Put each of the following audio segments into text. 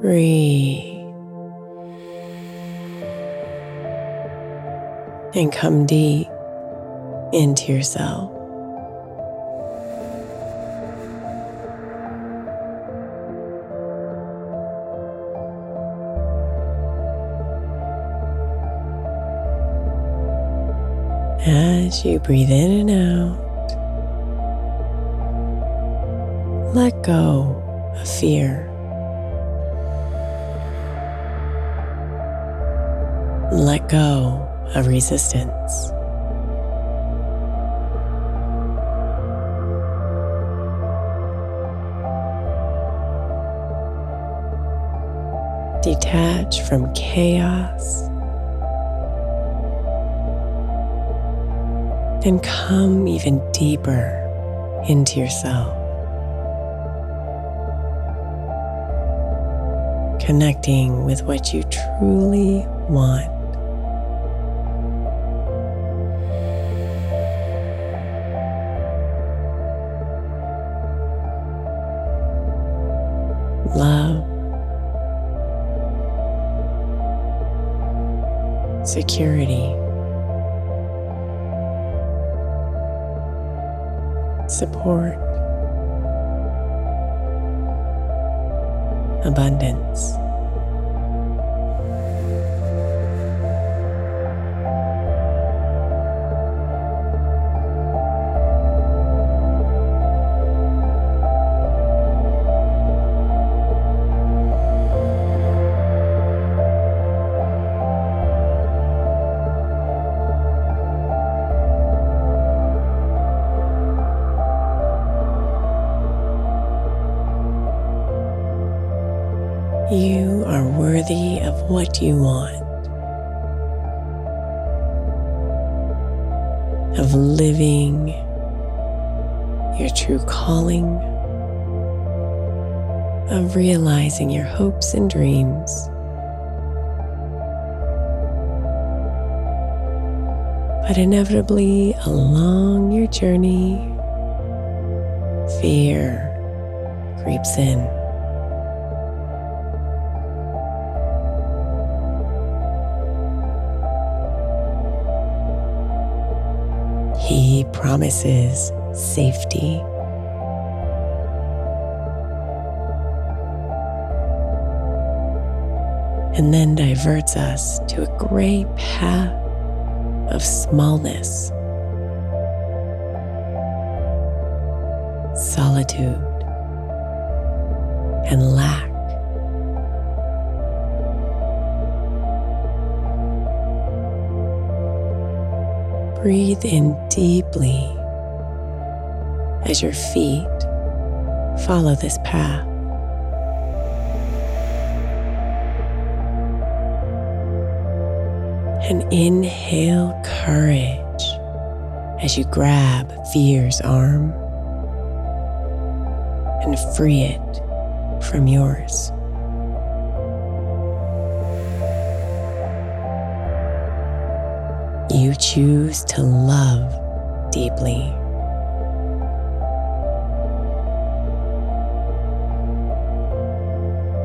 Breathe. And come deep into yourself. As you breathe in and out, let go of fear. Let go of resistance. Detach from chaos and come even deeper into yourself. Connecting with what you truly want. Security, support, abundance. You are worthy of what you want, of living your true calling, of realizing your hopes and dreams. But inevitably, along your journey, fear creeps in. He promises safety. And then diverts us to a gray path of smallness, solitude, and lack. Breathe in deeply as your feet follow this path. And inhale courage as you grab fear's arm and free it from yours. You choose to love deeply.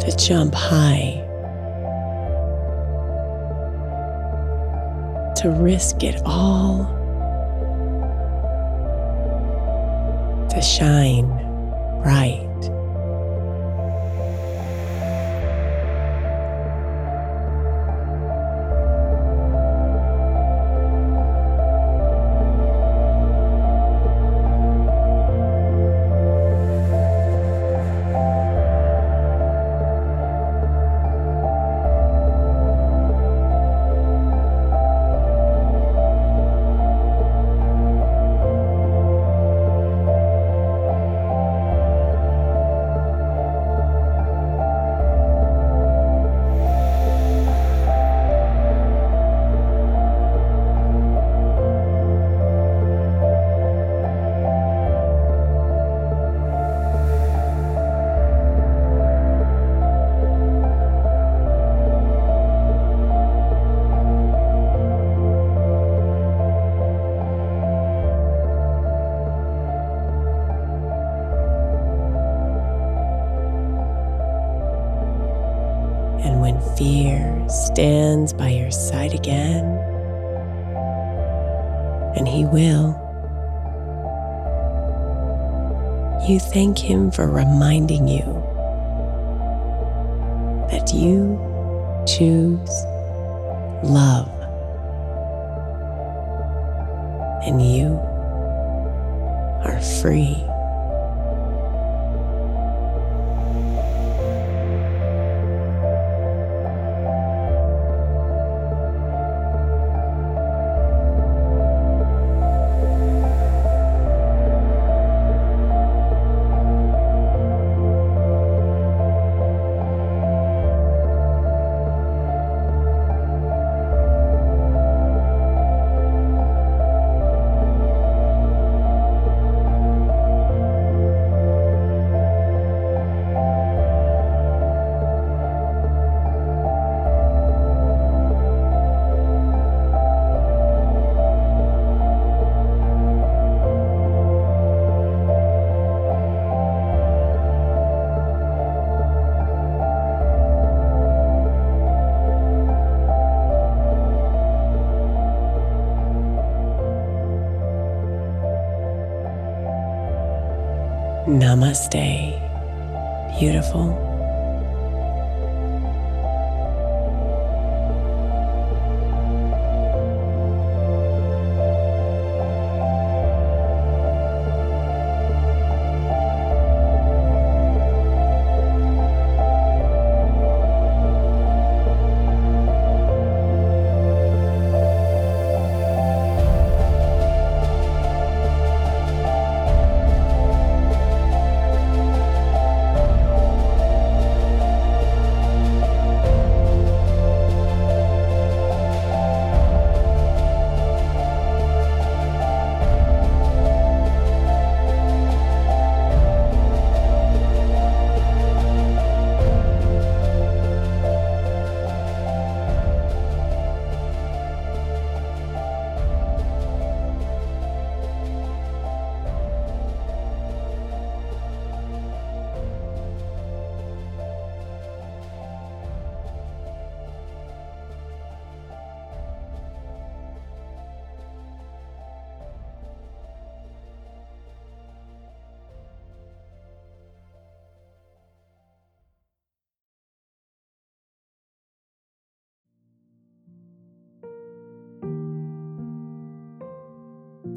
To jump high. To risk it all. To shine bright. Fear stands by your side again, and he will, you thank him for reminding you that you choose love. And you are free. Namaste, beautiful.